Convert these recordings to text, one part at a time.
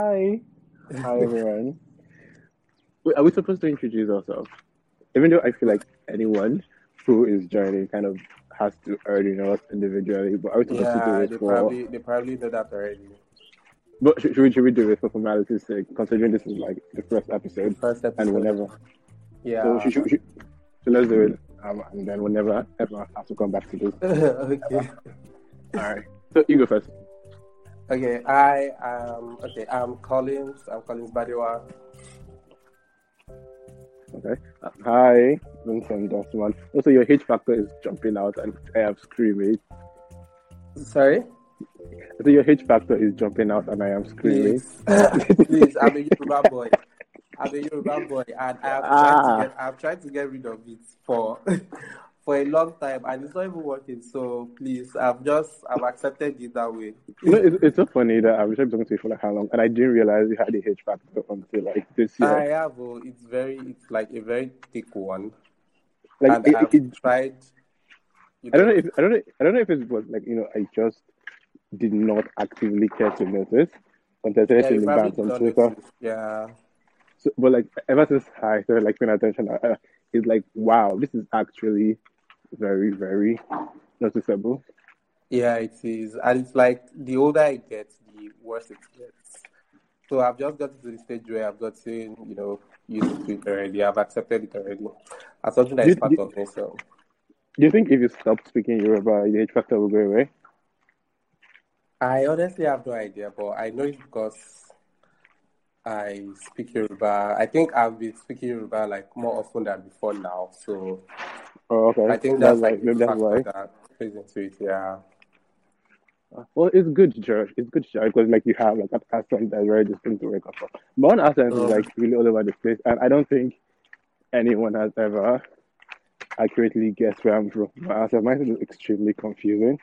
Hi. Hi, everyone. Wait, are we supposed to introduce ourselves? Even though I feel like anyone who is joining kind of has to already know us individually, but are we supposed to do Yeah, it they for? probably they probably know that already. But should, should we should we do it for formality's sake, considering this is like the first episode First episode. and whenever? Yeah. So should, should, should, so let's do it, um, and then whenever ever have to come back to this. okay. All right. So you go first. Okay. I um okay. I'm Collins. I'm Collins Badiwa. Okay. Uh, hi, Vincent Dustman. Also, your H factor is jumping out, and I am screaming. Sorry. So your H factor is jumping out, and I am screaming. Please, please. I'm a Yoruba boy. I'm a Yoruba boy, and I have tried Ah. to get I've tried to get rid of it for for a long time, and it's not even working. So please, I've just I've accepted it that way. You know, it's, it's so funny that I've been talking to you for like how long, and I didn't realize you had a H factor until like this year. I have. Oh, it's very. It's like a very thick one, like and it, I've it, tried. You I don't know if I don't know I don't know if it was like you know I just did not actively care to notice until I started Yeah, probably on Twitter. Yeah. So, but like ever since I started like paying attention, uh, it's like wow, this is actually very very noticeable. Yeah, it is. And it's like the older I get, the worse it gets. So I've just gotten to the stage where I've gotten, you know, used to it already. I've accepted it already. As something that is part of me. So Do you think if you stop speaking Yoruba, the H factor will go away? I honestly have no idea, but I know it's because I speak Yoruba. I think I've been speaking Yoruba like more often than before now. So Oh, okay. I think that's, why. like the Maybe that's why. that plays into it. Yeah. Well, it's good, Josh. It's good, Josh, because like you have like an accent that's very distinct to wake up from. My own accent is Mm. like really all over the place, and I don't think anyone has ever accurately guessed where I'm from. My accent, mine is extremely confusing.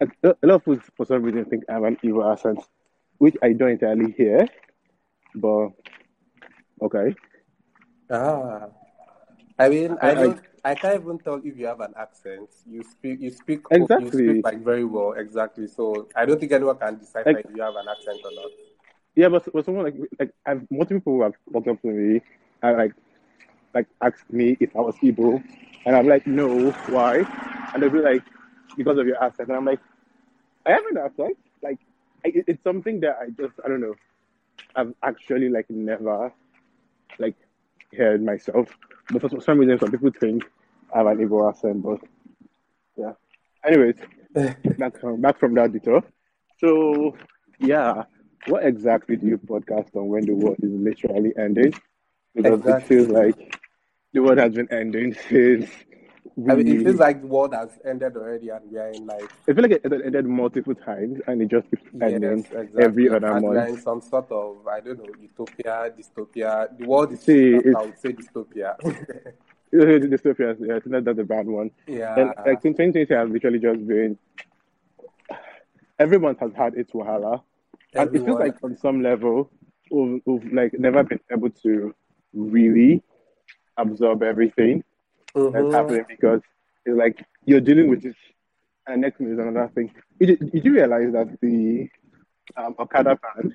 And a lot of people, for some reason, think I have an evil accent, which I don't entirely hear. But okay, Ah. I mean, I I- I- don't. I can't even tell if you have an accent. You speak. You speak. You Exactly. speak like very well. Exactly. So I don't think anyone can decipher Like- if you have an accent or not. yeah, but, but someone like like I've multiple people who have walked up to me and like like asked me if I was Igbo, and I'm like, no, why? And they'll be like, because of your accent, and I'm like, I have an accent. Like, I, it's something that I just I don't know. I've actually like never like heard myself, but for some reason, some people think I have an Igbo accent. But yeah. Anyways, back from back from that detour. So yeah, what exactly do you podcast on when the world is literally ending? Because Exactly. it feels like the world has been ending since. I mean, it feels like the world has ended already, and we are in like I feel like it it ended multiple times, and it just keeps ending yes, exactly. every other and we in month. some sort of I don't know utopia, dystopia. The world is. See, I would say dystopia. Dystopia, yeah, I think that, that's a bad one. yeah. And like since 2020 has literally just been. Everyone has had its wahala, and it feels like on some level, we've, we've like never been able to really absorb everything that's Mhm. happening because it's like you're dealing with this, and next thing is another thing. Did, did you realize that the um, Okada ban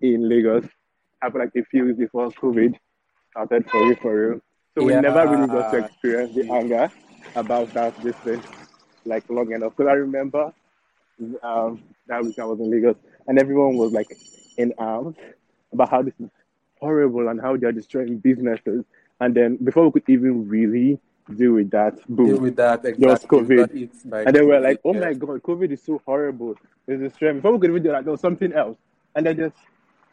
in Lagos happened like a few weeks before COVID started for real, for real? So we never really got to Yeah. experience the anger about that this thing like long enough. Because I remember um, that week I was in Lagos and everyone was like in arms about how this is horrible and how they're destroying businesses. And then before we could even really deal with that, boom. Deal with that Just exactly. COVID. Got hit by And then we're like, oh yeah. my god, COVID is so horrible. It's a destroying. Before we could even do that, there was something else. And then just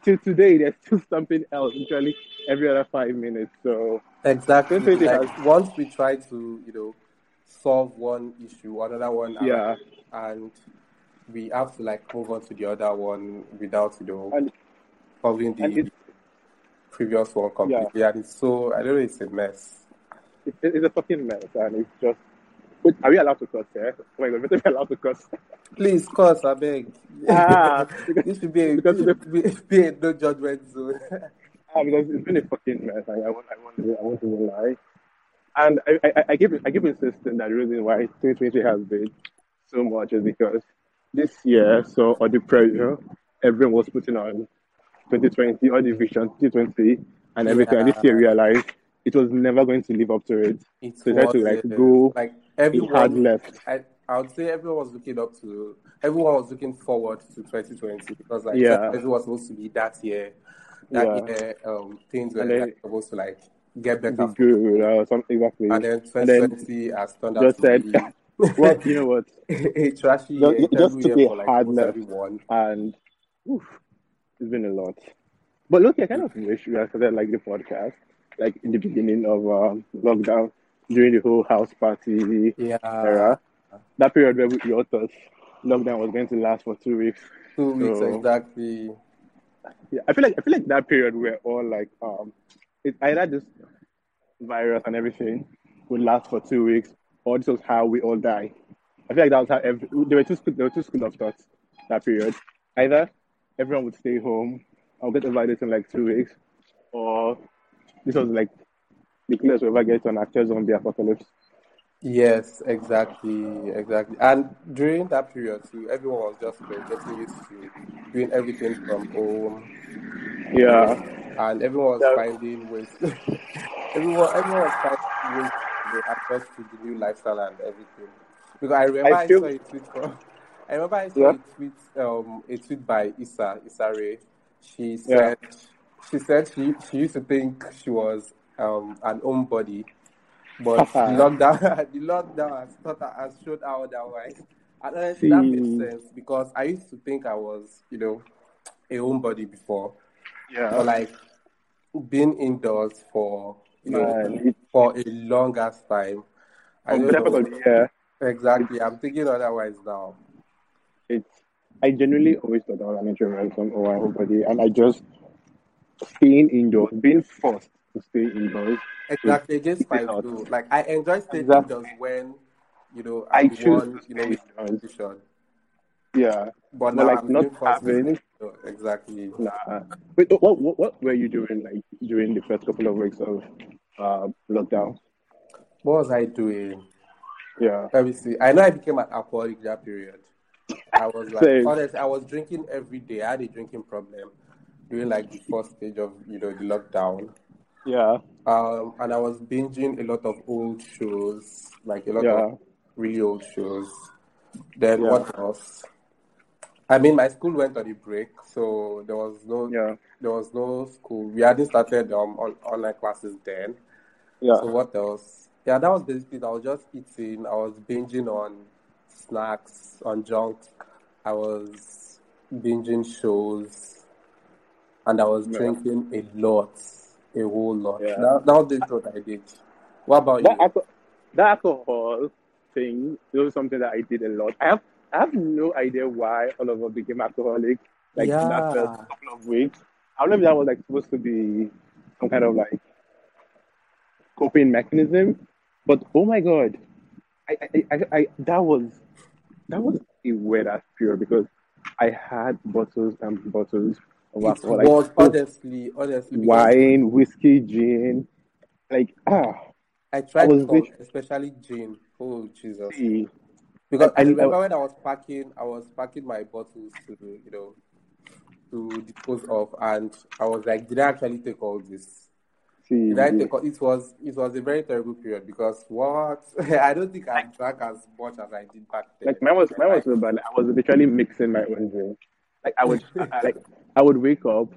till today, there's still something else, literally every other five minutes. So Exactly. Don't think it Like once we try to, you know, solve one issue, another one, yeah, and we have to like move on to the other one without, you know, and solving the previous one completely. And it's so I don't know, it's a mess. It, it's a fucking mess, and it's just. Wait, are we allowed to curse here? Oh my god, we're allowed to cuss. Please, curse, I beg. Ah, because, this should be a, because should be, be a no judgment zone. ah, because it's been a fucking mess. I, I won't, I won't, I won't even lie. And I, I, I keep, I keep insisting that the reason why 2020 has been so much is because this year saw all the pressure everyone was putting on 2020, all the vision 2020 and everything. And this year realized it was never going to live up to it. It So had to like uh, go like everyone. left. I I would say everyone was looking up to. Everyone was looking forward to 2020 because like Yeah. 2020 was supposed to be that year. That Yeah. year, um, things were then- like, supposed to like get Be better. good. Uh, some, exactly. And then And then 2020 has turned out just to said, be well, you know what? a trashy Just- year, it just took a like hard left. everyone. And oof, it's been a lot. But look, I kind of wish we had started like the podcast, like in the beginning of um, lockdown, during the whole house party Yeah, era. That period where we all thought lockdown was going to last for two weeks. two weeks So- exactly. Yeah, I feel like I feel like that period where all like um, it either this virus and everything would last for two weeks, or this was how we all die. I feel like that was how every, there were two school, there were two school of thoughts that period. Either everyone would stay home, I'll get this in like two weeks, or this was like the closest we ever get to an actual zombie apocalypse. Yes, exactly, exactly. And during that period too, everyone was just like, getting used to doing everything from home, Yeah, and everyone was Yeah. finding ways. everyone, everyone was finding ways to adjust to the new lifestyle and everything. Because I remember I I, feel- saw a tweet from, I remember I saw Yeah. a tweet, um, a tweet by Issa Issa Rae. She Yeah. Said, she said she she used to think she was um an homebody, but the lockdown the lockdown has taught her, has showed her otherwise. And honestly, that makes sense because I used to think I was, you know, a homebody before, yeah. but like being indoors for you know Man, it- for a long ass time. I From don't the know. of Exactly. I'm thinking otherwise now. it's I genuinely always thought I was an introvert from or everybody, and I just staying indoors, being forced to stay indoors. Exactly against Keep my it out. will. Like I enjoy staying Exactly. indoors when you know I I'm choose one, to you know, indoors. Yeah, But but now like I'm not having. Exactly. Nah. Wait, what, what what were you doing like during the first couple of weeks of uh, lockdown? What was I doing? Yeah, Let me see. I know I became an alcoholic that period. I was like, honestly, I was drinking every day. I had a drinking problem during like the first stage of you know the lockdown. yeah, Um, and I was binging a lot of old shows, like a lot yeah, of really old shows. Then Yeah. what else? I mean, my school went on a break, so there was no yeah, there was no school. We hadn't started um on, online classes then. yeah. So what else? Yeah, that was basically. I was just eating. I was binging on snacks, on junk. I was binging shows, and I was Yeah. drinking a lot, a whole lot. Yeah. That, that was basically what I did. What about That, you? alco- that alcohol thing was something that I did a lot. I have I have no idea why all of us became alcoholic. Like in that first couple of weeks. I don't know if that was like supposed to be some kind of like coping mechanism, but oh my god, I I, I, I that was that was a weird ass period because I had bottles and bottles It alcohol, like was honestly, honestly, wine, whiskey, gin, like ah, I tried was some, lit- especially gin. Oh Jesus! see, Because I I- I- remember when I was packing, I was packing my bottles to, you know, to dispose of, and I was like, did I actually take all this? see, Did I take all? It was it was a very terrible period because what? I don't think I drank as much as I did back then. Like mine was mine was so bad. I was literally mixing my own drink. Like I would I, like I would wake up,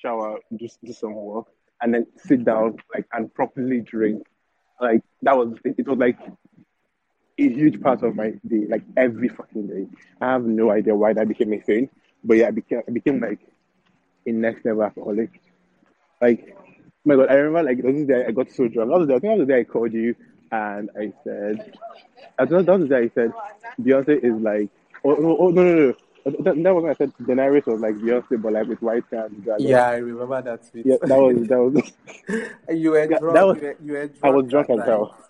shower, just do some work, and then sit down like and properly drink. Like that was it, was like a huge part of my day, like every fucking day. I have no idea why that became a thing, but yeah, I became I became like a next level alcoholic. Like, my god, I remember like this day I got so drunk. That was the, I think that was the day I called you and I said, I don't know, that was the day I said Beyonce is like, oh, oh, oh no, no, no. That, that was when I said Daenerys was like Beyonce, but like with white hair and dragon. yeah, I remember that tweet. yeah, that was that was. you were Yeah, drunk. that was- you, were, you were drunk. I was drunk that as night. hell,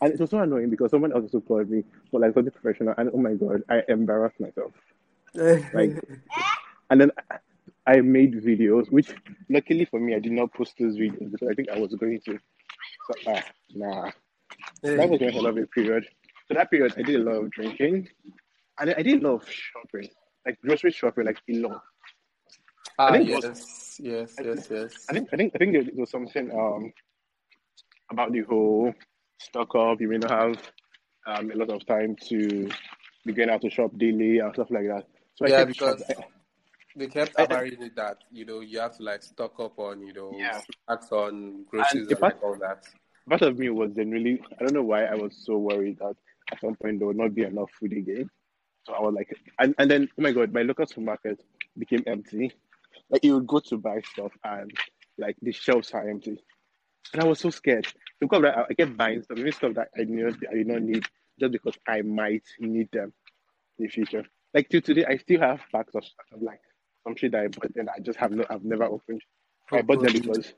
and it was so annoying because someone else also called me, but like something professional, and oh my god, I embarrassed myself. Like, and then I- I made videos, which luckily for me, I did not post those videos because I think I was going to. So, ah, nah. That was my hell of a period. So that period, I did a lot of drinking, and I did a lot of shopping, like grocery shopping, like a lot. ah, I think yes. was- yes, yes, yes. I think I think I think it was something um about the whole stock up. You may not have um a lot of time to be going out to shop daily and stuff like that. So I Yeah, kept shop. because they kept I, I, it that you know you have to like stock up on you know yeah, snacks on groceries a and part like all that. part of me was generally I don't know why I was so worried that at some point there would not be enough food again. So I was like, and, and then oh my god, my local supermarket became empty. Like you would go to buy stuff and like the shelves are empty, and I was so scared because that, I kept buying stuff, even stuff that I knew I did not need, just because I might need them in the future. Like till today, I still have packs of stuff of like some shit that I bought and I just have no, I've never opened. I bought them because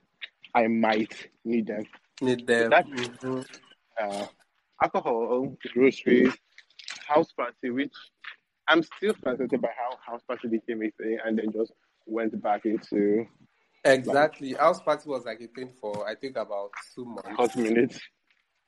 I might need them. need So them. that hmm uh, alcohol, groceries, house party, which I'm still fascinated by how house party became a thing and then just went back into like Exactly. House party was like a thing for I think about two months. hot minutes.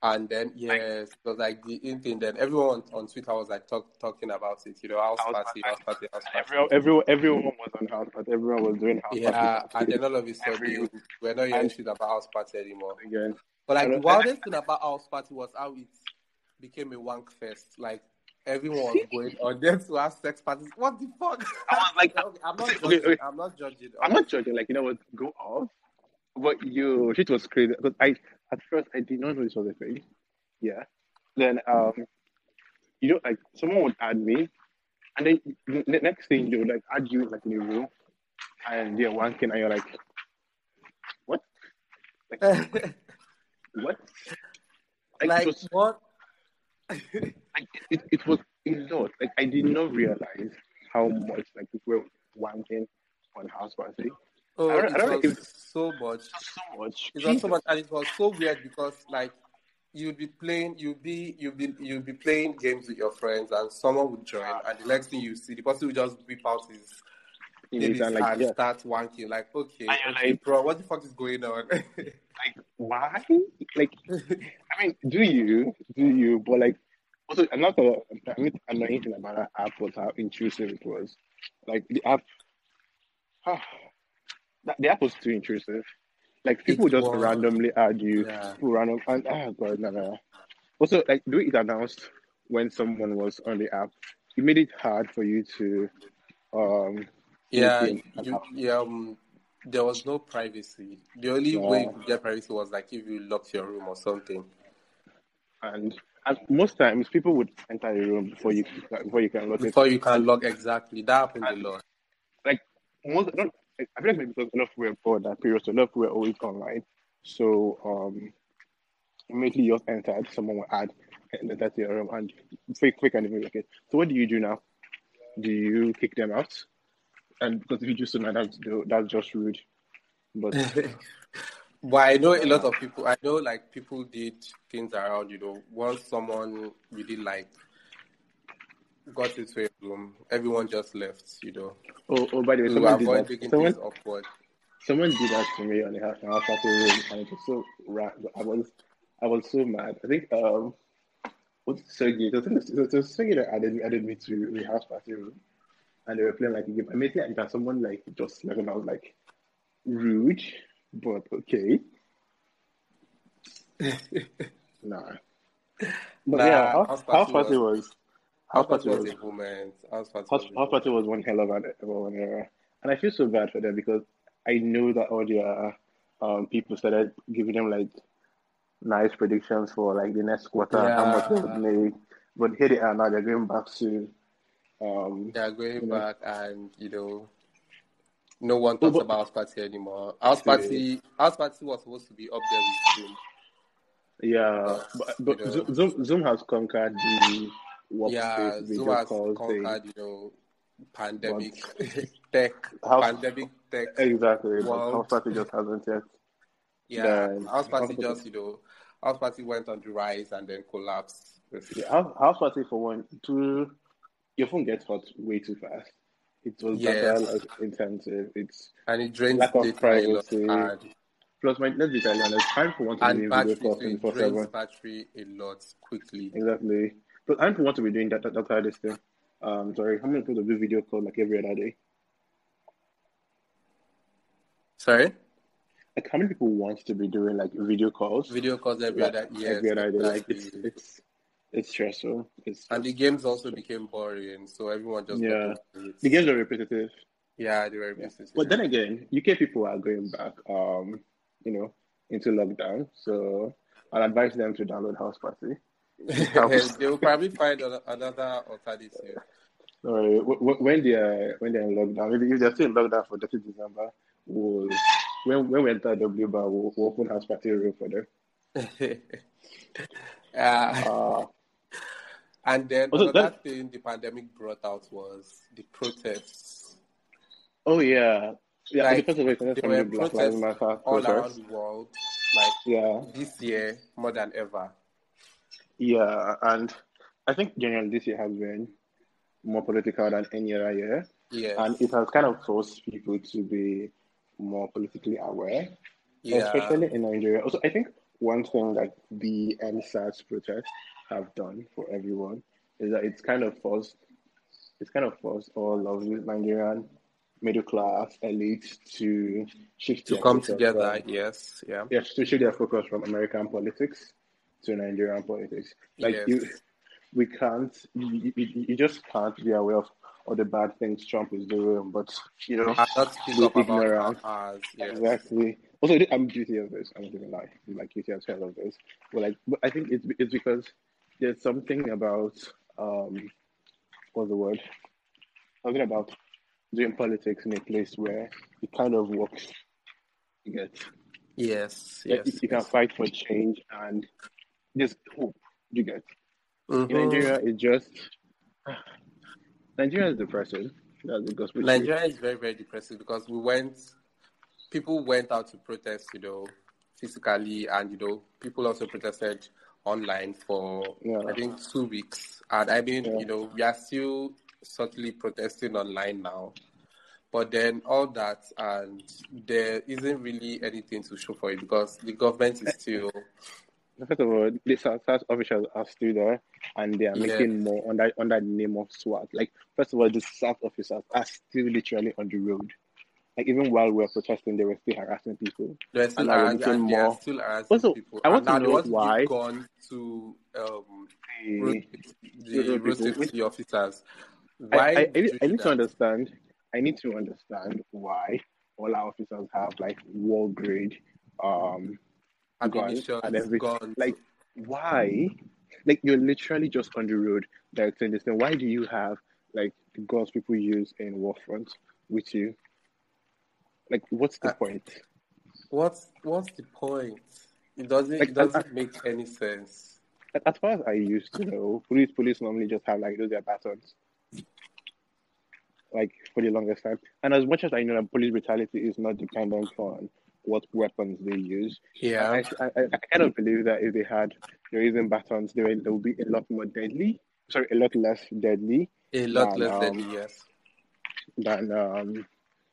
And then Like yes, it was like the in thing. Then everyone on Twitter was like talk, talking about it. You know, house house party, party. house party, house party. everyone, everyone, everyone was on house party. Everyone was doing house party Yeah, and then all of a Every sudden we're not hearing shit about house party anymore. again, But like the wildest thing about house party was how it became a wank fest. Like everyone was going on there to have sex parties. What the fuck? I was like, Okay, I'm not okay, okay, judging. okay. I'm not judging, I'm not judging. Like you know what, go off. But you, shit was crazy because I at first I did not know this was a thing. Yeah. Then um, you know, like someone would add me, and then the the next thing they would like add you like in a room, and they're wanking, and you're like, what? Like what? Like it like was what? Like it, it was a lot. Like I did not realize how much like people were wanking on house party. Oh, I oh, don't I don't know if was so much. so much. It was so much, and it was so weird because like you'd be playing, you'd be, you'd be, you'd be playing games with your friends, and someone would join, ah. and the next thing you see, the person would just whip out his Image penis and like and yeah. start wanking. Like, okay, And you're okay, like bro, what the fuck is going on? like why? Like I mean, do you? Do you? But like also another I mean annoying thing about that app was how intrusive it was. Like the app that the app was too intrusive. Like people it just was, randomly add you, yeah. people random and oh god, no, no. no. Also, like the way it announced when someone was on the app, it made it hard for you to um Yeah, you, yeah, um, there was no privacy. The only way Yeah. you could get privacy was like if you locked your room or something. And and most times people would enter a room before you before you can lock it. Before you can And log exactly. That happened a lot. like most I don't I feel like maybe because enough we were bored that period, so enough we were always online. So um immediately you entered, someone will add and that's your room and quick quick and even like it. So what do you do now? Do you kick them out? And because if you do so now that's that's just rude. But But I know a lot of people. I know like people did things around. You know, once someone really like got into a room, everyone just left. You know, Oh oh by the way, to someone did avoid that. making Someone awkward. someone did that to me on the house house party room and it was so ra I was I was so mad. I think um what's Sergey? It was, it was Sergey that added added me to the house party room and they were playing like a game. I made it and someone like just left and I was like rude, but okay. Nah. But yeah, nah, house, house house party party was was house party was was a moment. House party house, was house party was one hell of an, of an era. And I feel so bad for them because I know that all their um people started giving them like nice predictions for like the next quarter and how much they would make. But here they are now, they're going back to um they are going you know back, and you know, no one talks but about house party anymore. House party, house party was supposed to be up there with Zoom, yeah, but but you know, Zoom Zoom, Zoom has conquered the yeah, workspace Zoom video has call thing. conquered, you know, But pandemic tech, house pandemic tech exactly, but house party just hasn't yet. Yeah, Then house house party party just, you know, house party went on the rise and then collapsed. Yeah, house, house party for one, two, your phone gets hot way too fast. It was data Yes, like intensive. It's and it drains lack of privacy. Plus, my let's be honest, time for one to be and doing video battery, calls so twenty it four drains seven. battery a lot quickly. Exactly. But I don't want to be doing that. that that's how this thing. Um, sorry, how many people do video call like every other day? Sorry? Like how many people want to be doing like video calls? Video calls every like, other yes, every other day. Like it's it's it's stressful. It's And the games also became boring, so everyone just Yeah. the games are repetitive. Yeah, they were Yeah. repetitive. But then again, UK people are going back, um, you know, into lockdown. So I'll advise them to download House Party. they will probably find another alternative. Sorry, when they are when they're in lockdown, maybe if they're still in lockdown for 30 December, we'll when when we enter W bar, we'll, we'll open House Party room for them. uh, Uh, and then Also, another that- thing the pandemic brought out was the protests. oh yeah, yeah. Like, because of it, There were Black Lives protests all around the world, like Yeah, this year more than ever. yeah, and I think generally this year has been more political than any other year. Yes. and it has kind of forced people to be more politically aware, yeah. especially in Nigeria. Also, I think one thing that the EndSARS protests have done for everyone is that it's kind of forced, it's kind of forced all of Nigerian middle class elites to shift to come together. from- Yes. Yeah. yes, to shift their focus from American politics to Nigerian politics. Like Yes. you, we can't, you, you, just can't be aware of all the bad things Trump is doing, but you know, And not speak Be up ignorant. ours. Yes. exactly. Also, I'm guilty of this. I'm not gonna lie. I'm like guilty as hell of this. But like, but I think it's it's because there's something about um, what's the word? Something about doing politics in a place where it kind of works. You get. Yes. Yes. you can fight for change and there's hope. You get. In Mhm. Nigeria, it just Nigeria is depressing. That's the gospel. Nigeria is very, very depressing because we went, people went out to protest, you know, physically, and you know, people also protested online for Yeah. I think two weeks. And I mean, Yeah. you know, we are still subtly protesting online now. But then all that, and there isn't really anything to show for it because the government is still First of all, the SARS officials are still there, and they are Yeah. making more under under the name of SWAT. Like, first of all, the SARS officers are still literally on the road. Like, even while we were protesting, they were still harassing people. They're still And now we're harassing, they are more- still harassing Also, people. I want and to know want why- to give to um, road, The- the the road people- safety officers. Why? I, I, do need- I need do to understand. I need to understand why all our officers have like war grade um guns and everything. guns. Like, why? Like, you're literally just on the road directing this thing. Why do you have like the guns people use in war front with you? Like, what's the Uh, point? what's what's the point? It doesn't. Like, it doesn't I- make any sense. As far as I used to know, police police normally just have like those their batons. Like for the longest time, and as much as I know that police brutality is not dependent on what weapons they use, Yeah. I, I, I, kind of believe that if they had the reason batons, they, would- they would be a lot more deadly. Sorry, a lot less deadly a lot than, less um, deadly, yes. than um,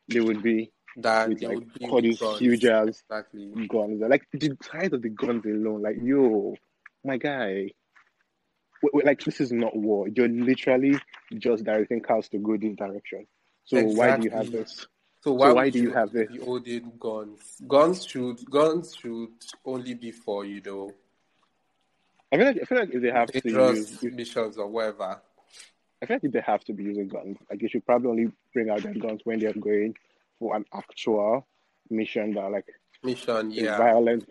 they would be That with like all these huge ass Exactly. guns. Like the size of the guns alone, like yo, my guy. Wait, wait, like this is not war. You're literally just directing cars to go this direction. So why do you have this? So why, why do you have this? be holding guns? Guns should guns should only be for you know I feel like I feel like if they have to dangerous use, missions or whatever. I feel like if they have to be using guns, like they should probably only bring out their guns when they're going for an actual mission that like Mission, is yeah. violent,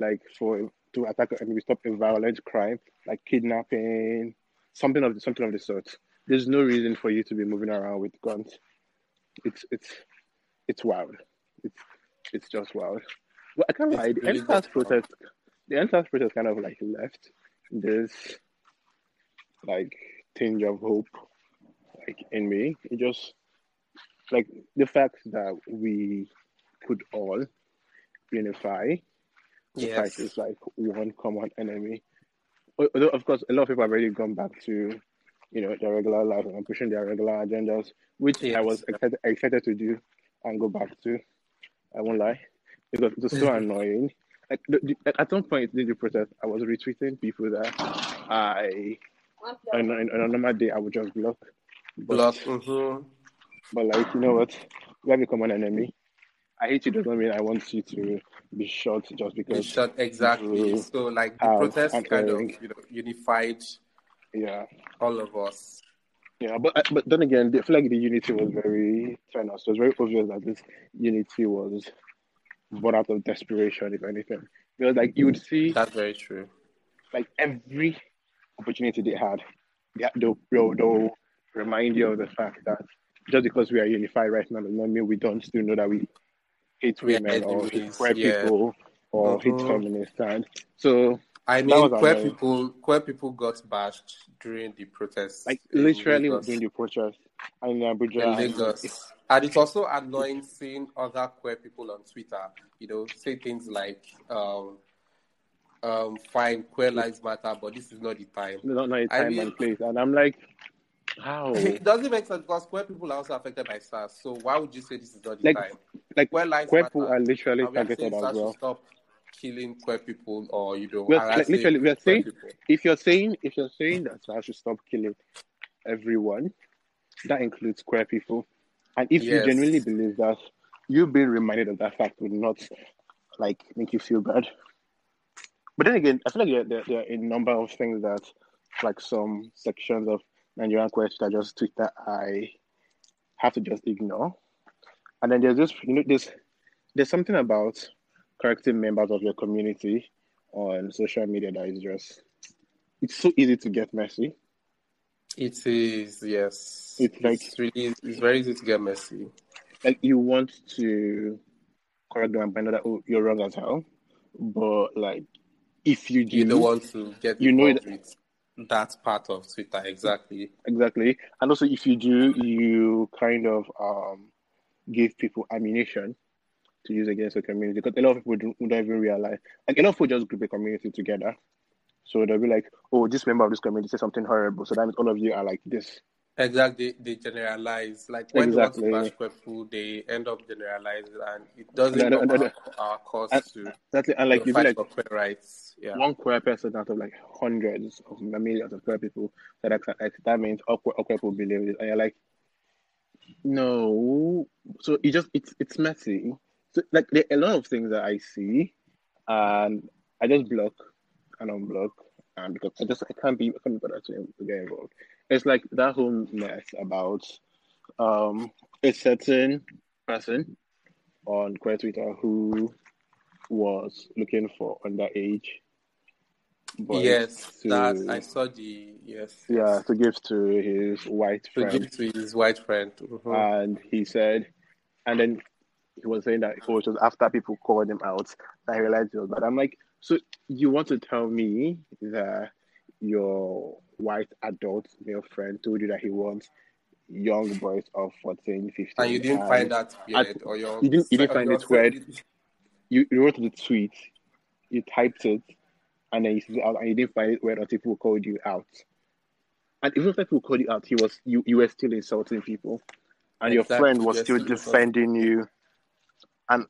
like for to attack and we stop a violent crime like kidnapping, something of the, something of the sort. There's no reason for you to be moving around with guns. It's it's it's wild. It's it's just wild. Well, I can't It's lie. The really EndSARS protest, the EndSARS protest kind of like left this like tinge of hope like in me. It just like the fact that we could all unify to fight Yes. is like one common enemy. Although, of course, a lot of people have already gone back to, you know, their regular life and pushing their regular agendas, which I was excited, excited to do and go back to. I won't lie, because it was so annoying. Like the, the, at some point in the protest, I was retweeting people that I on, on, on a normal day I would just block. But, Block. hmm but like you know what, we have a common enemy, I hate you does not mean I want you to be shot just because. Be shot exactly. So like the protest an kind of you know unified yeah. all of us. Yeah, but uh, but then again, I feel like the unity was very tenuous. It was very obvious that this unity was born out of desperation, if anything. Because like you would see, That's very true. like every opportunity they had, they, they'll, they'll, they'll remind you of the fact that just because we are unified right now does not mean we don't still know that we hate We are women or hate queer yeah. people or hate Mhm. feminists. And so, I mean, queer annoying. people, queer people got bashed during the protests. like literally Lagos. during the protest and in Abuja, in Lagos. And it's also annoying seeing other queer people on Twitter, you know, say things like, um, um, fine, queer lives matter, but this is not the time. they don't the a I time mean- and place. And I'm like, how? It doesn't make sense because queer people are also affected by SARS. So why would you say this is not the Like, time? like Queer lives queer people are literally And we are targeted saying as should well. stop killing queer people or, you know, We are- like, literally, we are saying people. if you're saying if you're saying that I should stop killing everyone, that includes queer people. And if Yes. you genuinely believe that, you being reminded of that fact would not like make you feel bad. But then again, I feel like there, there, there are a number of things that, like some sections of Nigerian queer that just tweet that I have to just ignore. And then there's this, you know, there's there's something about correcting members of your community on social media that is just it's so easy to get messy. It is, yes. It's like- really, it's very easy to get messy. Like you want to correct them and find out that oh, you're wrong as hell, but like if you do, You don't want to get You know involved with that part of Twitter, exactly. exactly, and also if you do, you kind of um give people ammunition to use against the community because a lot of people don't, don't even realize. Like a lot of people just group a community together, so they'll be like, oh, this member of this community said something horrible, so that means all of you are like this. Exactly, they, generalize. Like when Exactly. they want to bash people, they end up generalizing, and it doesn't And- help and- our, our cause and- to That's. And like you fight like, for queer rights. Yeah, one queer person out of like hundreds of millions of queer people that accept like, that means all queer, all queer people believe it, and you're like, no. So it just it's it's messy. So like there are a lot of things that I see, and I just block and unblock, and because I just I can't be I can't be bothered to get involved. It's like that whole mess about um a certain person on queer Twitter who was looking for underage boys yes, to, that I saw the yes, yeah yes. to give to his white to friend, give to his white friend. Mhm. and he said, and then he was saying that oh, it was after people called him out that he realized it was bad. I'm like, so you want to tell me that your white adult male friend told you that he wants young boys of 14, 15, and you didn't and find that weird, or your you didn't- you didn't find it weird? you, you wrote the tweet, you typed it, and then you sent it out, oh, and you didn't find it weird until people called you out. And even if people called you out, he was you, you were still insulting people, and your friend was you're still defending you. And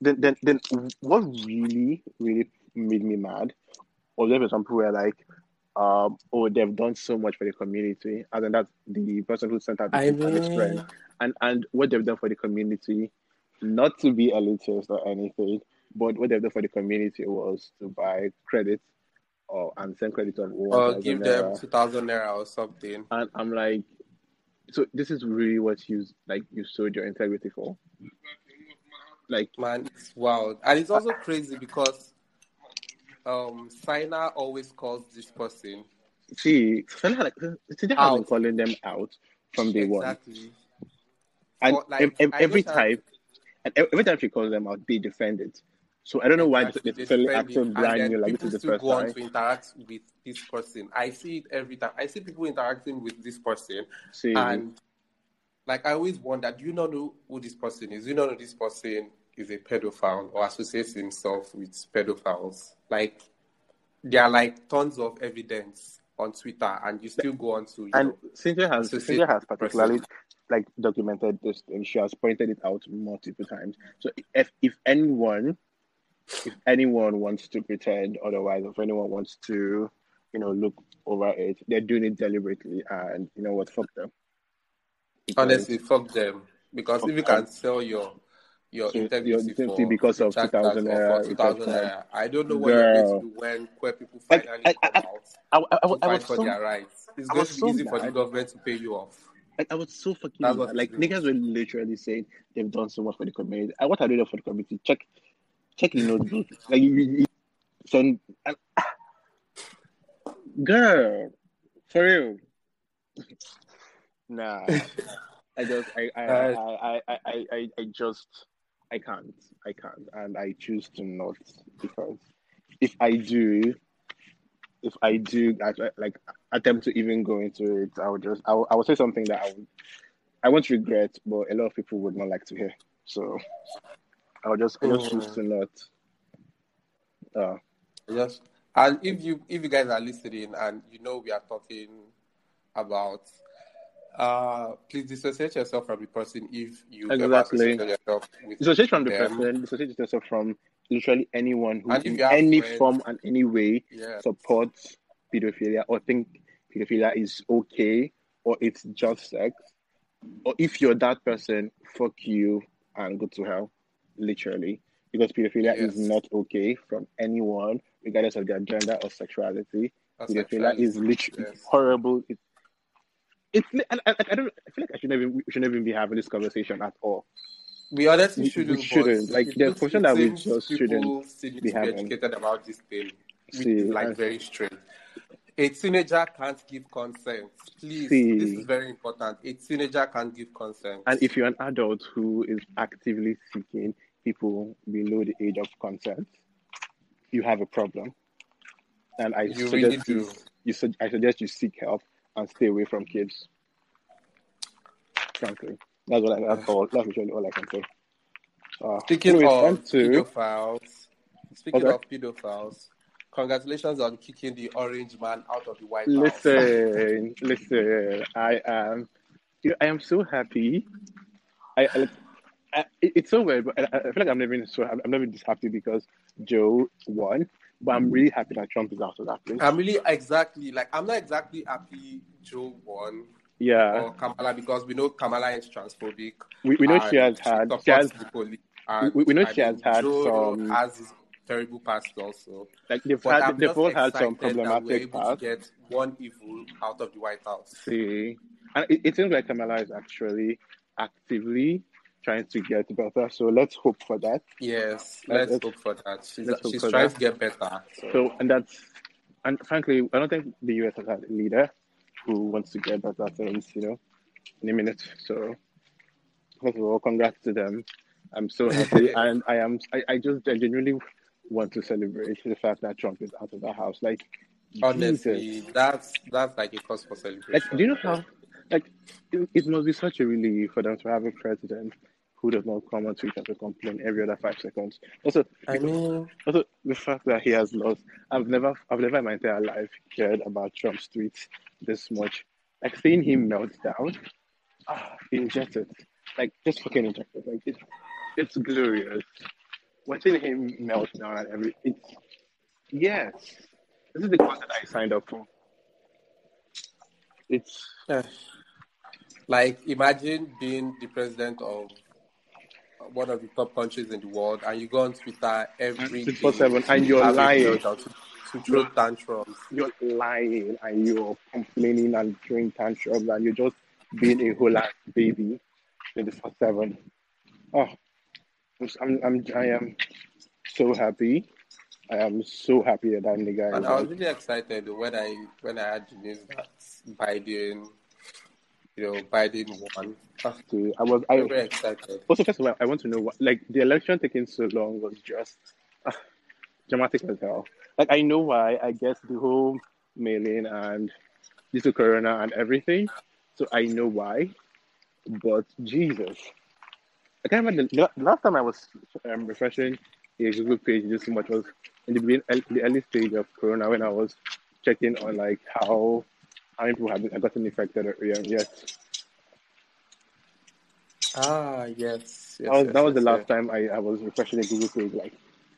then, then, then, what really, really made me mad was there were some people were like, um, "Oh, they've done so much for the community," and then that's the person who sent out the I tweet and his friend and and what they've done for the community, not to be elitist or anything, but what they've done for the community was to buy credits or and send credit of or thousand give them naira. two thousand naira or something. And I'm like, so this is really what you like you showed your integrity for. Like Man, it's wild. And it's also crazy because um Sina always calls this person see, Salah like Salah has been calling them out from day one, exactly. and For, like, ev- ev- every have- time, and every time she calls them out, they defend it. So I don't know why they it, acting and brand new like this is the first go on time. to interact with this person. I see it every time. I see people interacting with this person, See, and like I always wonder, do you not know who this person is? Do you not know this person is a pedophile or associates himself with pedophiles? Like there are like tons of evidence on Twitter, and you still go on to you and know, Cynthia has Cynthia has particularly person. like documented this and she has pointed it out multiple times. So if if anyone if anyone wants to pretend otherwise, if anyone wants to, you know, look over it, they're doing it deliberately and you know what, fuck them. Because- Honestly, fuck them. Because Fuck if you them. can sell your your So your for because of 2000 cards or naira for 2000 card. naira. I don't know what you're going to do when queer people finally I, come I, out I, I, I, to was- fight for so their rights. It's I going to be so easy for the government to pay you off. Like, I was so fucking That's mad. what Like niggas were literally saying they've done so much for the community. And what are they doing for the community? Check, check the notebook. Like you, you, girl, for real. Nah, I just, I, I, I, I, I, I, I, I just, I can't, I can't, and I choose to not because if I do, if I do like, attempt to even go into it, I would just I will, I would say something that I would I won't regret, but a lot of people would not like to hear. So I would just I just choose to not. Uh, Yes. And if you if you guys are listening and you know we are talking about uh please dissociate yourself from the person if you Exactly. yourself with dissociate from the them. person, dissociate yourself from literally anyone who in any friends- form and any way supports pedophilia or think pedophilia is okay or it's just sex. Or if you're that person, fuck you and go to hell. Literally. Because pedophilia Yes. is not okay from anyone, regardless of their gender or sexuality. Or Pedophilia is literally Yes. horrible. It's it's I, I, I don't I feel like I shouldn't even we shouldn't even be having this conversation at all. We honestly We- we shouldn't. shouldn't. Like, there's looks- portion that we just shouldn't be to be having. educated about this thing. Which See, is like and- very strange. A teenager can't give consent. Please, See. this is very important. A teenager can't give consent. And if you're an adult who is actively seeking people below the age of consent, you have a problem. And I You really suggest do. you, you su- I suggest you seek help and stay away from kids. Frankly, that's what I that's all. That's literally all I can say. Uh, Speaking anyways, of to pedophiles, speaking Okay. of pedophiles, congratulations on kicking the orange man out of the White House. listen, listen. I am, you know, I am so happy. I, I, I it's so weird, but I, I feel like I'm never so I'm never this happy because Joe won, but I'm really happy that Trump is out of that place. I'm really exactly like I'm not exactly happy Joe won yeah, or Kamala because we know Kamala is transphobic. we, we know she has had she has the police. And, we- we know I she has had Joe some- has his terrible past also. like they've But had they've all had some excited that we're problematic able to past. get one evil out of the White House. See, and it, it seems like Kamala is actually actively trying to get better. So let's hope for that. Yes, Let's- let's, hope for that. She's, she's for trying that. to get better. So, So, and that's, and frankly, I don't think the US has had a leader who wants to get better things, you know, in a minute. So, first of all, congrats to them. I'm so happy, and I am, I, I just genuinely want to celebrate the fact that Trump is out of the house. Like, honestly, Jesus. that's that's like a cause for celebration. like, do you know how, like, it, it must be such a relief for them to have a president who does not come on Twitter to complain every other five seconds. Also, I mean, Also, the fact that he has lost, I've never, I've never in my entire life cared about Trump's tweets this much. Like seeing him melt down, ah, injected, like just fucking injected. Like it's, it's glorious. Watching him melt down and every, it's yes, this is the content I signed up for. It's like imagine being the president of one of the top countries in the world, and you go on Twitter every day 24/7 and you're lying. to, to throw tantrums. you're lying and you're complaining and throwing tantrums and you're just being a whole ass baby 24 7. Oh, I'm, I'm, I am so happy. I am so happy that that nigga And I was really excited when I when I had the news that Biden, you know, Biden won. To- I was, I'm very excited. also, first of all, I want to know what, like, the election taking so long was just ah, dramatic as hell. Like, I know why, I guess the whole mailing and this is corona and everything. So I know why. But Jesus. I can't remember the, the last time I was um, refreshing a Google page just so much was in the, begin- the early stage of Corona when I was checking on like how how many people have have gotten infected um. Ah, yes. yes that was, yes, that was the yes, last time I, I was refreshing a Google page like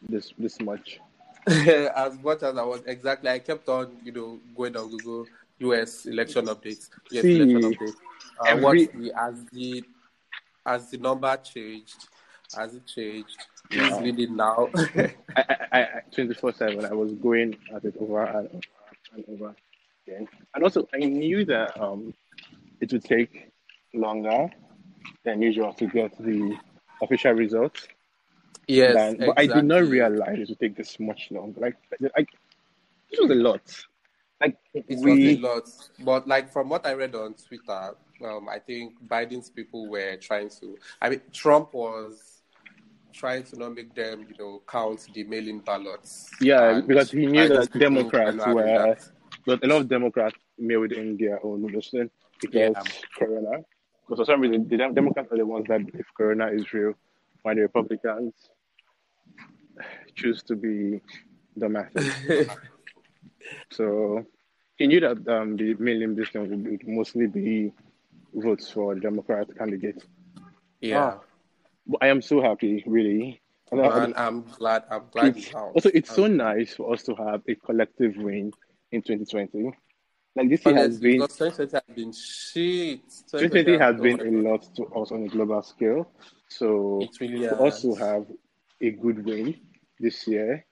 this this much. as much as I was exactly, I kept on, you know, going on Google US election updates. See, election updates. Uh, every- the as the as the number changed, as it changed? Yeah. It's really now. I, I, I 24 7, I was going at it over and over and over again. And also, I knew that um, it would take longer than usual to get the official results. yes, than, but I did not realize it would take this much longer. Like, like this was a lot. Like, It was a lot, but like from what I read on Twitter, um, I think Biden's people were trying to. I mean, Trump was trying to not make them, you know, count the mail-in ballots. yeah, because he knew that Democrats were, that. But a lot of Democrats mailed in their own medicine because Yeah. Corona. Because for some reason, the Democrats are the ones that believe Corona is real, while the Republicans choose to be the dumbasses. So he knew that um, the mail-in distance would would mostly be votes for the Democrat candidate. yeah, But I am so happy, really. And I- and I'm glad. I'm glad it's, it counts. also, it's so Um, nice for us to have a collective win in 2020. Like this year has been, 2020 has been shit. 2020 has oh been a lot to us on a global scale. So It really for us to has. have a good win this year,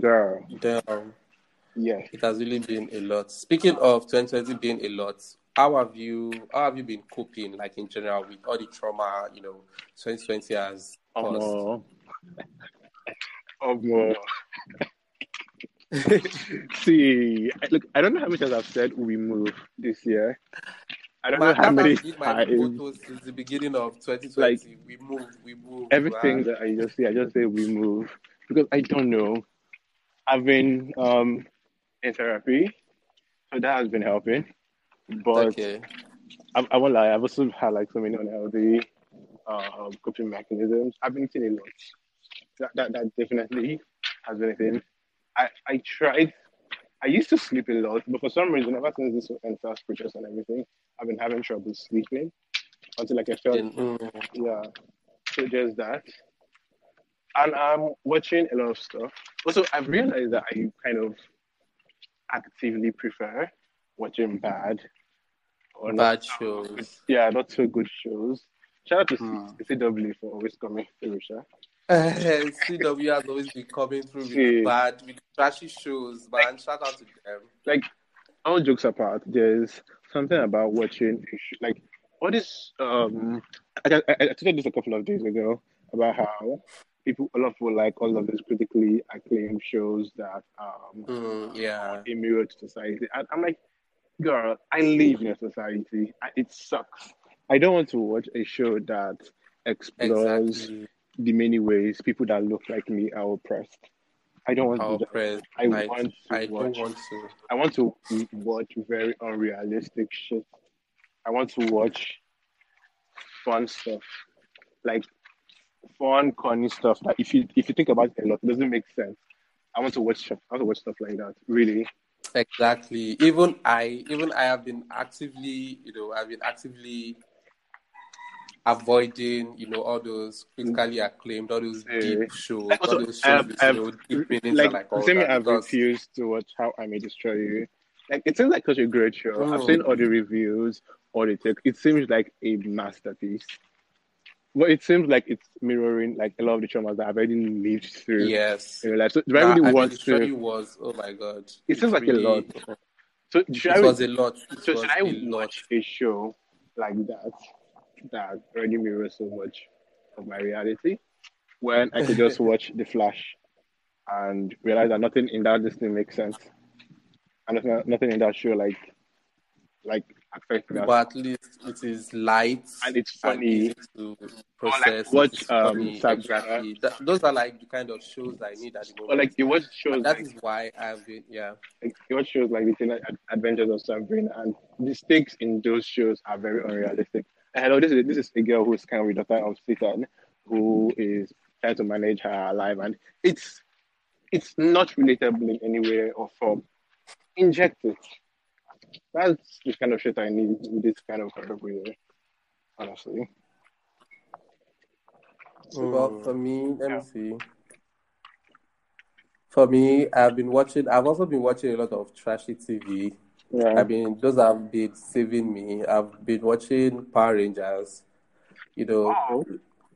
girl, Damn. yeah. It has really been a lot. Speaking of 2020 being a lot, how have you how have you been coping, like in general, with all the trauma you know 2020 has caused? Oh Omo. See, I- look, I don't know how much times I've said we move this year. I don't know how many my times. since the beginning of 2020. like, we move, we move. Everything man. that I just say, I just say we move because I don't know. I've been um in therapy, so that has been helping. But okay. I, I won't lie, I've also had like so many unhealthy uh, coping mechanisms. I've been eating a lot. That, that that definitely has been a thing. I I tried. I used to sleep a lot, but for some reason, ever since this entire purchase and everything, I've been having trouble sleeping until like I felt Then, mm, yeah. So there's that. And I'm watching a lot of stuff. Also, I've realized that I kind of actively prefer watching bad or not bad shows. yeah, not so good shows. Shout out to Hmm. CW for always coming through, Sha. CW has always been coming through with See. bad, with trashy shows, man. Shout out to them. Like, all jokes apart, there's something about watching like all this. Um, I, I, I tweeted this a couple of days ago about how people, a lot of people like all of these critically acclaimed shows that um Mm, yeah. mirror to society. And I'm like, girl, I live in a society. I- It sucks. I don't want to watch a show that explores Exactly. The many ways people that look like me are oppressed. I don't want to How do that. pressed. I want to I watch. want to. I want to watch very unrealistic shit. I want to watch fun stuff, like fun, corny stuff that if you if you think about it a lot, it doesn't make sense. I want to watch stuff. I want to watch stuff like that. Really, Exactly. Even I, even I have been actively, you know, I've been actively avoiding, you know, all those critically acclaimed, all those Yeah. deep shows, Like, all also, those I've- shows with, I've- you know, deep meanings like, like all same that. I've because- refused to watch How I May Destroy You. Like it seems like such a great show. I've Mm. seen all the reviews, all the take. It seems like a masterpiece. But it seems like it's mirroring like a lot of the traumas that I've already lived through yes. in real life. So do I really I mean, want to? was, oh my god. It seems like a lot. So should I? It was a lot. It so should I a watch a show like that that already mirrors so much of my reality when I could just watch The Flash and realize that nothing in that this thing makes sense, and nothing, nothing in that show like like affects me. But at least it is light And it's funny. to process. watch, It's um. Exactly. That, those are like the kind of shows I need at the moment. Or like you watch shows and that like, is why I've been yeah. like you watch shows like The Teen Ad- Adventures of Sabrina, and the stakes in those shows are very unrealistic. And hello, this is this is a girl who's kind of the daughter of Satan, who is trying to manage her life, and it's it's not relatable in any way or form. Inject it. That's the kind of shit I need with this kind of horrible year, honestly. Well, mm. for me, let me see. For me, I've been watching. I've also been watching a lot of trashy TV. Yeah. I mean, those have been saving me. I've been watching Power Rangers. You know, Oh,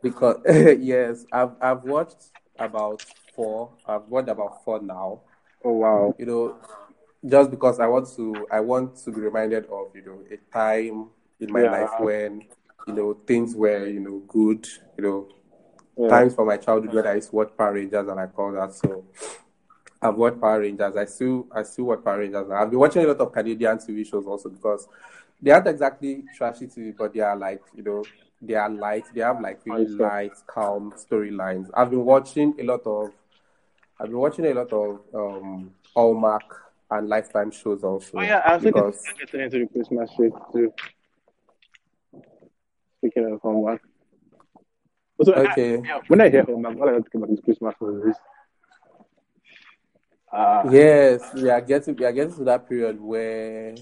because yes, I've I've watched about four. I've watched about four now. Oh wow. You know, just because I want to I want to be reminded of you know a time in my Yeah. life when you know things were you know good. You know, Yeah. times from my childhood when I used to watch Power Rangers and I call that so. I've watched Power Rangers. I still I still watch Power Rangers. I've been watching a lot of Canadian TV shows also because they aren't exactly trashy TV, but they are like you know they are light. They have like really light, calm storylines. I've been watching a lot of I've been watching a lot of um Hallmark and Lifetime shows also. Oh yeah, I was because getting into the Christmas shit too. Speaking of Hallmark. So, I- okay, yeah, when I hear Hallmark, all I think about is Christmas movies. Uh, yes, we are getting we are getting to that period where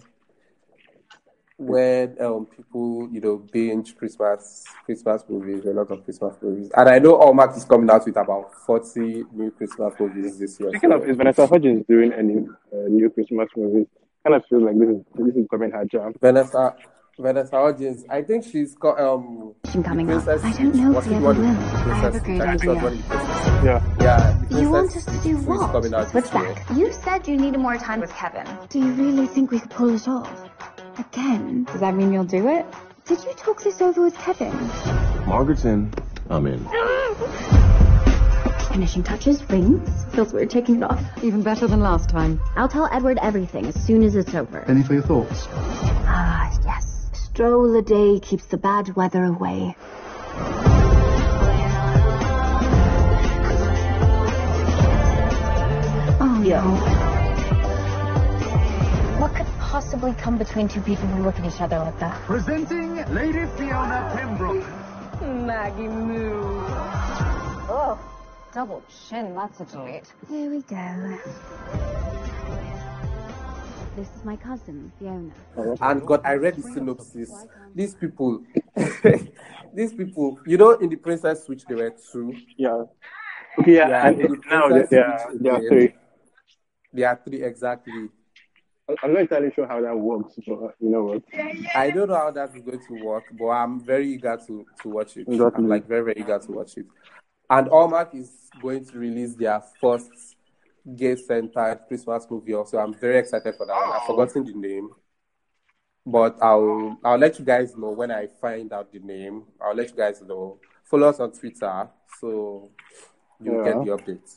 where um people you know binge Christmas Christmas movies, a lot of Christmas movies, and I know Hallmark is coming out with about forty new Christmas movies this year. Speaking so- of, is Vanessa Hudgens doing any uh, new Christmas movies? Kind of feels like this is this is coming her jam. Vanessa Vanessa Hudgens, I think she's got um coming the up. I don't know if was we ever will. I have a great I think she was idea. one of the princesses. Yeah. Yeah, You want us to do what? coming out Switch this year. back. You said you needed more time with Kevin. Do you really think we could pull it off? Again? Does that mean you'll do it? Did you talk this over with Kevin? Margaret's in. I'm in. Finishing touches, rings. Feels weird taking it off. Even better than last time. I'll tell Edward everything as soon as it's over. Any for your thoughts? Ah, yes. Stroll a day keeps the bad weather away. Oh no. What could possibly come between two people who look at each other like that? Presenting Lady Fiona Pembroke. Maggie Moo. Oh, double chin. That's a treat. Here we go. This is my cousin, Fiona. And God, I read the synopsis. These people, these people, you know, in the Princess Switch, there were two. Yeah. Okay, yeah, Yeah, and in the now princess there, there, are- there are three. There are three exactly. I'm not entirely sure how that works, but you know what? I don't know how that is going to work, but I'm very eager to, to watch it. Exactly. I'm like very, very eager to watch it. And Hallmark is going to release their first gay centered Christmas movie also. I'm very excited for that one. I've forgotten the name. But I'll I'll let you guys know when I find out the name. I'll let you guys know. Follow us on Twitter so you'll Yeah. get the updates.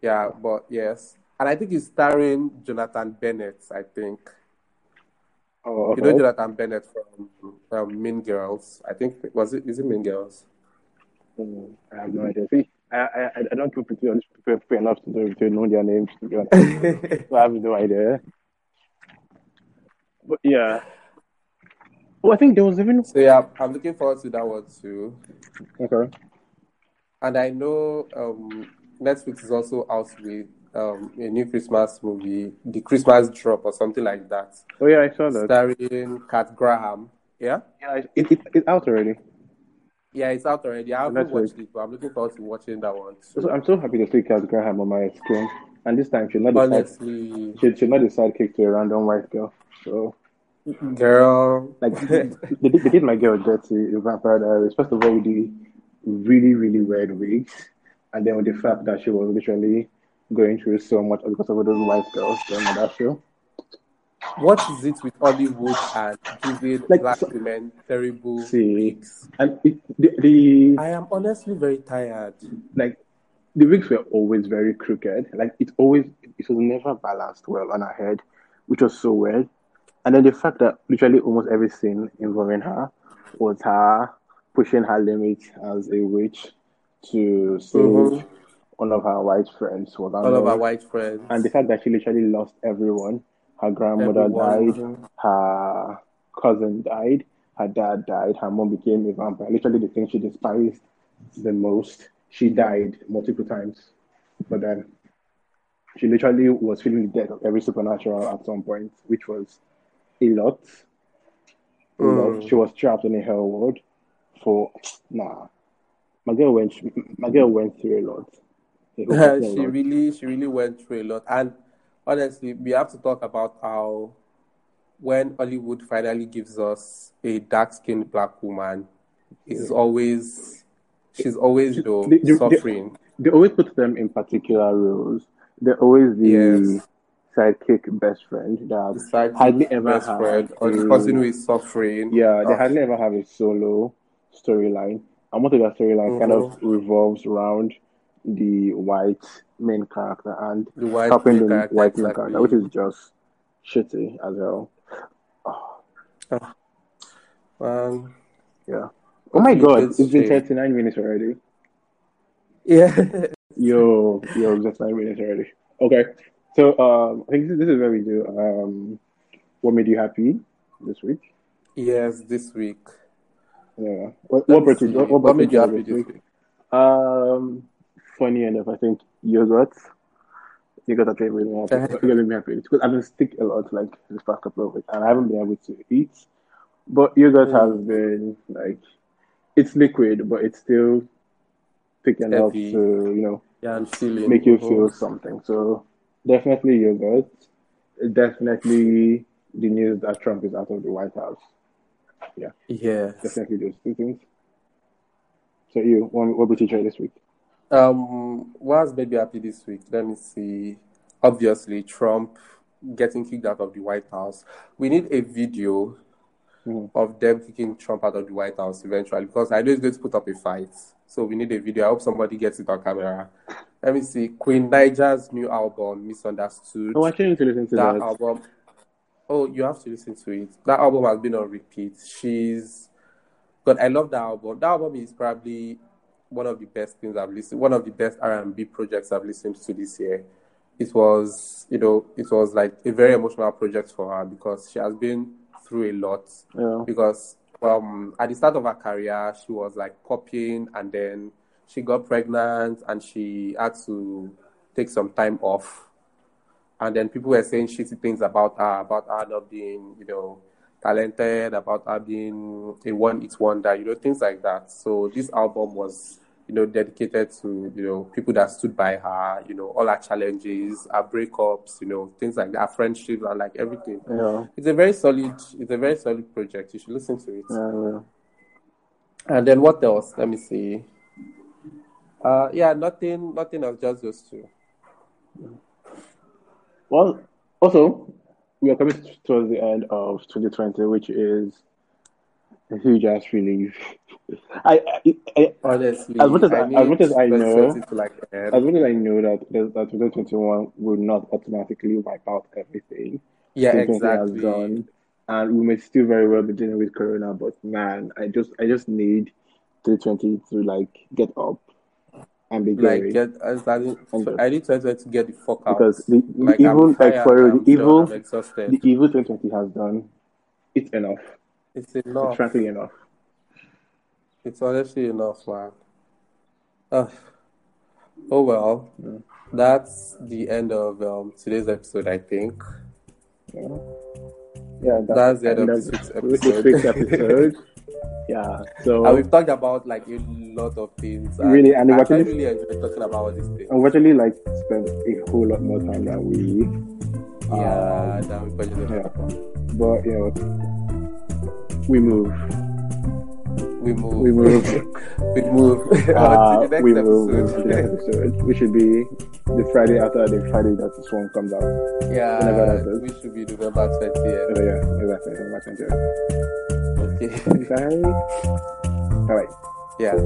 Yeah, but yes. And I think it's starring Jonathan Bennett, I think. Oh, You know. Jonathan Bennett from um, Mean Girls. I think was it is it Mean Girls? Mm, I have no idea. See, I I, I- I don't keep people on people pay enough to, know- to know their names. To be honest. so I have no idea. But yeah. Oh, I think there was even So yeah, I'm looking forward to that one too. okay. And I know um, Netflix is also out with um, a new Christmas movie, The Christmas Drop or something like that, Oh yeah, I saw that. starring Kat Graham. Yeah, Yeah, it, it, it's out already. Yeah, it's out already. I haven't watched it, but I'm looking forward to watching that one too. So I'm so happy to see Kat Graham on my screen. And this time she's not the side, she, she's not the sidekick to a random white girl. So girl, like they, did- they did my girl dirty in Vampire. First of all with the really, really weird wigs. And then with the fact that she was literally going through so much because of those white girls on that show. What is it with Hollywood and giving Like, black so- women terrible See. wigs? And it, the, the I am honestly very tired. like the wigs were always very crooked. Like it always it was never balanced well on her head, which was so weird. And then the fact that literally almost every scene involving her was her pushing her limits as a witch to save Mhm. one of her white friends All of her white friends. And the fact that she literally lost everyone. Her grandmother Everyone. died, her cousin died, her dad died, her mom became a vampire. Literally the thing she despised the most. She died multiple times. But then she literally was feeling the death of every supernatural at some point, which was a lot. A lot. Mm. She was trapped in a hell world for nah. My girl went my girl went through a lot. A whole fucking she lot. really she really went through a lot and honestly we have to talk about how when hollywood finally gives us a dark skinned black woman it is always she's always you know They- they- suffering. always put them in particular roles. They're always the Yes. sidekick best friend that The side hardly ever best friend or the person who is suffering. Yeah, they Oh, hardly ever have a solo storyline. And most of their storyline kind of Mm-hmm. revolves around the white main character and the white helping main the character, white main exactly. character, which is just shitty as well. Um, Yeah. Oh my god, it's been shame. 39 minutes already. yeah. Yo, yo, that's nine minutes already. Okay, so um, I think this, this is where we do. Um, what made you happy this week? yes, this week. Yeah. What, what me brought you? see. What, What made you happy this week? Um, funny enough, I think yogurt. Yogurt actually made me happy. Yogurt made me happy because I've been sick a lot like this past couple of weeks, and I haven't been able to eat. But yogurt Mm. has been like, it's liquid, but it's still thick enough Heavy. to you know Yeah, feeling. make you feel something. So definitely yogurt. Definitely the news that Trump is out of the White House. Yeah. Yeah. Definitely those two things. So you, what, what would you try this week? Um, what has made me happy this week? Let me see. Obviously, Trump getting kicked out of the White House. We need a video Mhm. of them kicking Trump out of the White House eventually because I know he's going to put up a fight. So we need a video. I hope somebody gets it on camera. Let me see. Queen Naija's new album, Missunderstood. Oh, I can't listen to that that. album. Oh, you have to listen to it. That album has been on repeat. She's God. I love that album. That album is probably one of the best things I've listened. One of the best R and B projects I've listened to this year. It was, you know, it was like a very emotional project for her because she has been through a lot. Yeah. Because um, at the start of her career, she was like popping, and then she got pregnant, and she had to take some time off and then people were saying shitty things about her, about her not being, you know, talented, about her being a one-hit wonder, you know, things like that. So this album was, you know, dedicated to, you know, people that stood by her, you know, all her challenges, her breakups, you know, things like that, her friendships and like everything. Yeah. It's a very solid, it's a very solid project. You should listen to it. Yeah. yeah. And then what else? Let me see. Uh, yeah, nothing, nothing else, just those two. Well, also, we are coming towards the end of 2020, which is a huge ass relief. I, I, I Honestly, As much as I- need as much as I know- like as much as I know that that that 2021 will not automatically wipe out everything. Yeah, 2020 has exactly. done, and we may still very well be dealing with Corona. But man, I just I just need 2020 to like get up and be Like, get, I, And just- I need 2020 to get the fuck out. because the, the like, evil like for the evil done, the evil 2020 has done. It's enough. It's It's enough. frankly enough. It's honestly enough, man. Ugh. oh well, Yeah. that's the end of um, today's episode. I think Yeah, yeah That's the end of that's this week's this episode. yeah. So and we've talked about like a lot of things. And really, and we actually really enjoyed talking about this thing. I've actually like spent a whole lot more time that we. Yeah, um, we budgeted. Yeah. But you know, we move. We move. We move. we move. uh, we move. Episode. We should be the Friday after the Friday that the one comes out. Yeah. We should be November 20th. Oh, yeah, November 20th jadi Ferrari alright yeah.